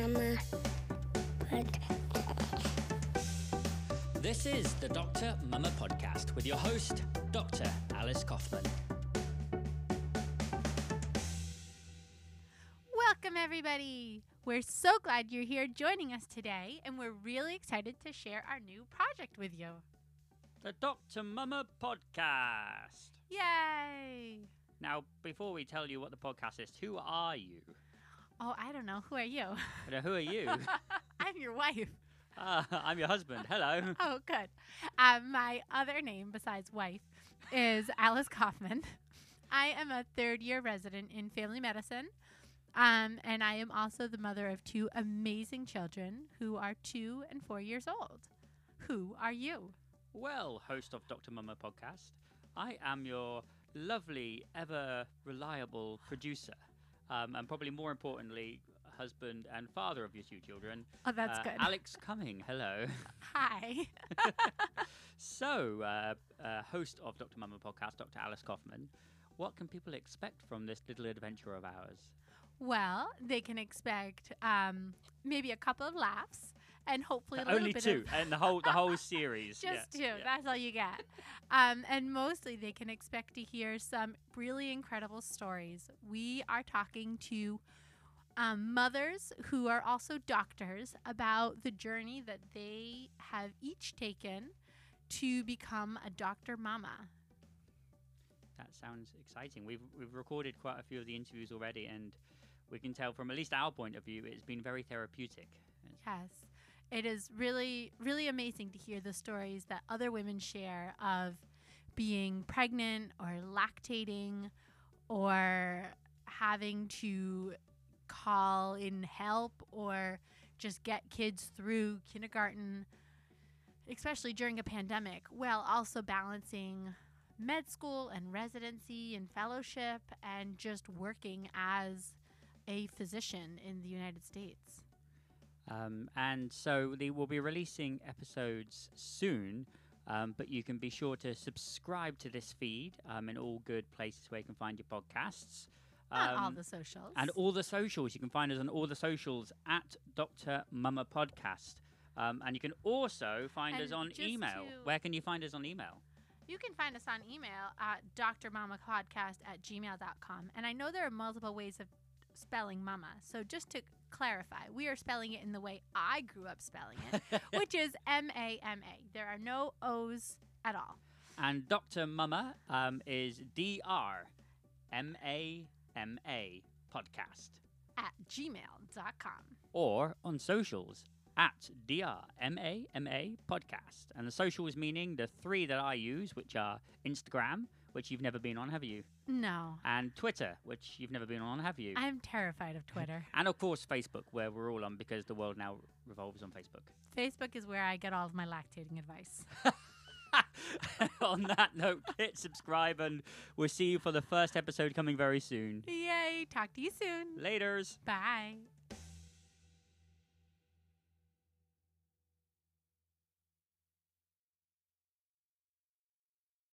Mama. Uh, this is the Dr. Mama Podcast with your host, Dr. Alice Kaufman. Welcome, everybody. We're so glad you're here joining us today, and we're really excited to share our new project with you the Dr. Mama Podcast. Yay! Now, before we tell you what the podcast is, who are you? Oh, I don't know. Who are you? Uh, Who are you? I'm your wife. Ah, I'm your husband. Hello. Oh, good. Um, my other name besides wife is Alice Kaufman. I am a third year resident in family medicine. Um, and I am also the mother of two amazing children who are two and four years old. Who are you? Well, host of Dr. Mama podcast, I am your lovely, ever reliable producer. Um, and probably more importantly, husband and father of your two children. Oh, that's uh, good. Alex Cumming. Hello. Hi. So, uh, uh, host of Dr. Mama podcast, Dr. Alice Kaufman. What can people expect from this little adventure of ours? Well, they can expect um, maybe a couple of laughs and hopefully a little Only two, and the whole the whole series. just yeah, two. yeah. That's all you get. um, and mostly they can expect to hear some really incredible stories. We are talking to um, mothers who are also doctors about the journey that they have each taken to become a doctor mama. That sounds exciting. We've we've recorded quite a few of the interviews already, and we can tell from at least our point of view, it's been very therapeutic. Yes. It is really, really amazing to hear the stories that other women share of being pregnant or lactating or having to call in help or just get kids through kindergarten, especially during a pandemic, while also balancing med school and residency and fellowship and just working as a physician in the United States. Um, and so they will be releasing episodes soon. Um, but you can be sure to subscribe to this feed um, in all good places where you can find your podcasts. all Um, the socials. and all the socials. You can find us on all the socials at Dr. Mama Podcast. Um, and you can also find us on email. Where can you find us on email? you can find us on email at drmamapodcast at gmail.com. And I know there are multiple ways of spelling mama. So just to clarify, we are spelling it in the way I grew up spelling it, which is M A M A. There are no O's at all. And Dr. Mama um, is D R M A M A Podcast. At gmail.com. Or on socials at DRMAMA Podcast. And the socials meaning the three that I use, which are Instagram, which you've never been on, have you? No. And Twitter, which you've never been on, have you? I'm terrified of Twitter. And of course, Facebook, where we're all on because the world now revolves on Facebook. Facebook is where I get all of my lactating advice. on that note, hit subscribe and we'll see you for the first episode coming very soon. Yay. Talk to you soon. Laters. Bye.